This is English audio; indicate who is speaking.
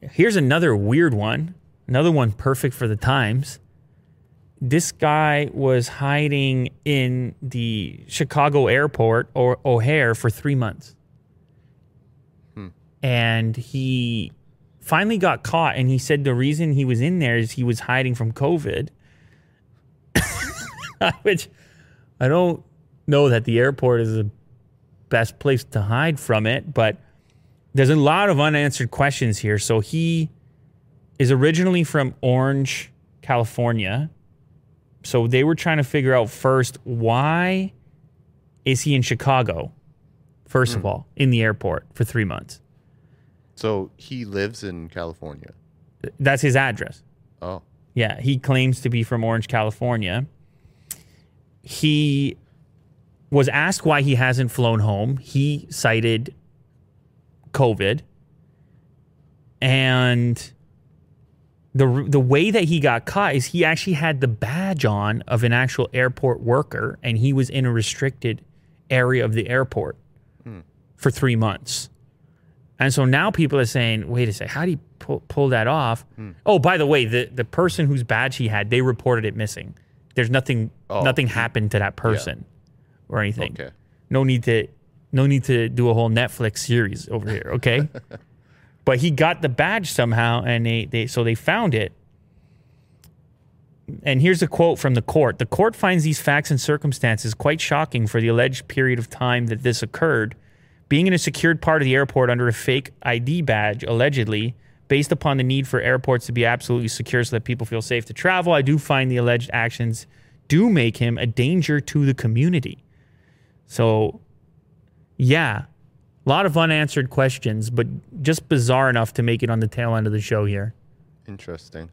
Speaker 1: Here's another weird one. Another one perfect for the times. This guy was hiding in the Chicago airport or O'Hare for three months. Hmm. And he finally got caught. And he said the reason he was in there is he was hiding from COVID. Which I don't know that the airport is the best place to hide from it, but there's a lot of unanswered questions here. So he is originally from Orange, California. So they were trying to figure out first why is he in Chicago? First of hmm. all, in the airport for 3 months.
Speaker 2: So he lives in California.
Speaker 1: That's his address.
Speaker 2: Oh,
Speaker 1: Yeah, he claims to be from Orange, California. He was asked why he hasn't flown home. He cited COVID. And the the way that he got caught is he actually had the badge on of an actual airport worker and he was in a restricted area of the airport for 3 months. And so now people are saying, wait a second, how do you pull, pull that off? Oh, by the way, the, the person whose badge he had, they reported it missing. There's nothing
Speaker 2: Oh,
Speaker 1: nothing happened to that person or anything.
Speaker 2: okay.
Speaker 1: No need to no need to do a whole Netflix series over here, okay? but he got the badge somehow and they, they so they found it. And here's a quote from the court. The court finds these facts and circumstances quite shocking for the alleged period of time that this occurred. Being in a secured part of the airport under a fake ID badge, allegedly, based upon the need for airports to be absolutely secure so that people feel safe to travel, I do find the alleged actions do make him a danger to the community. So, yeah, a lot of unanswered questions, but just bizarre enough to make it on the tail end of the show here.
Speaker 2: interesting.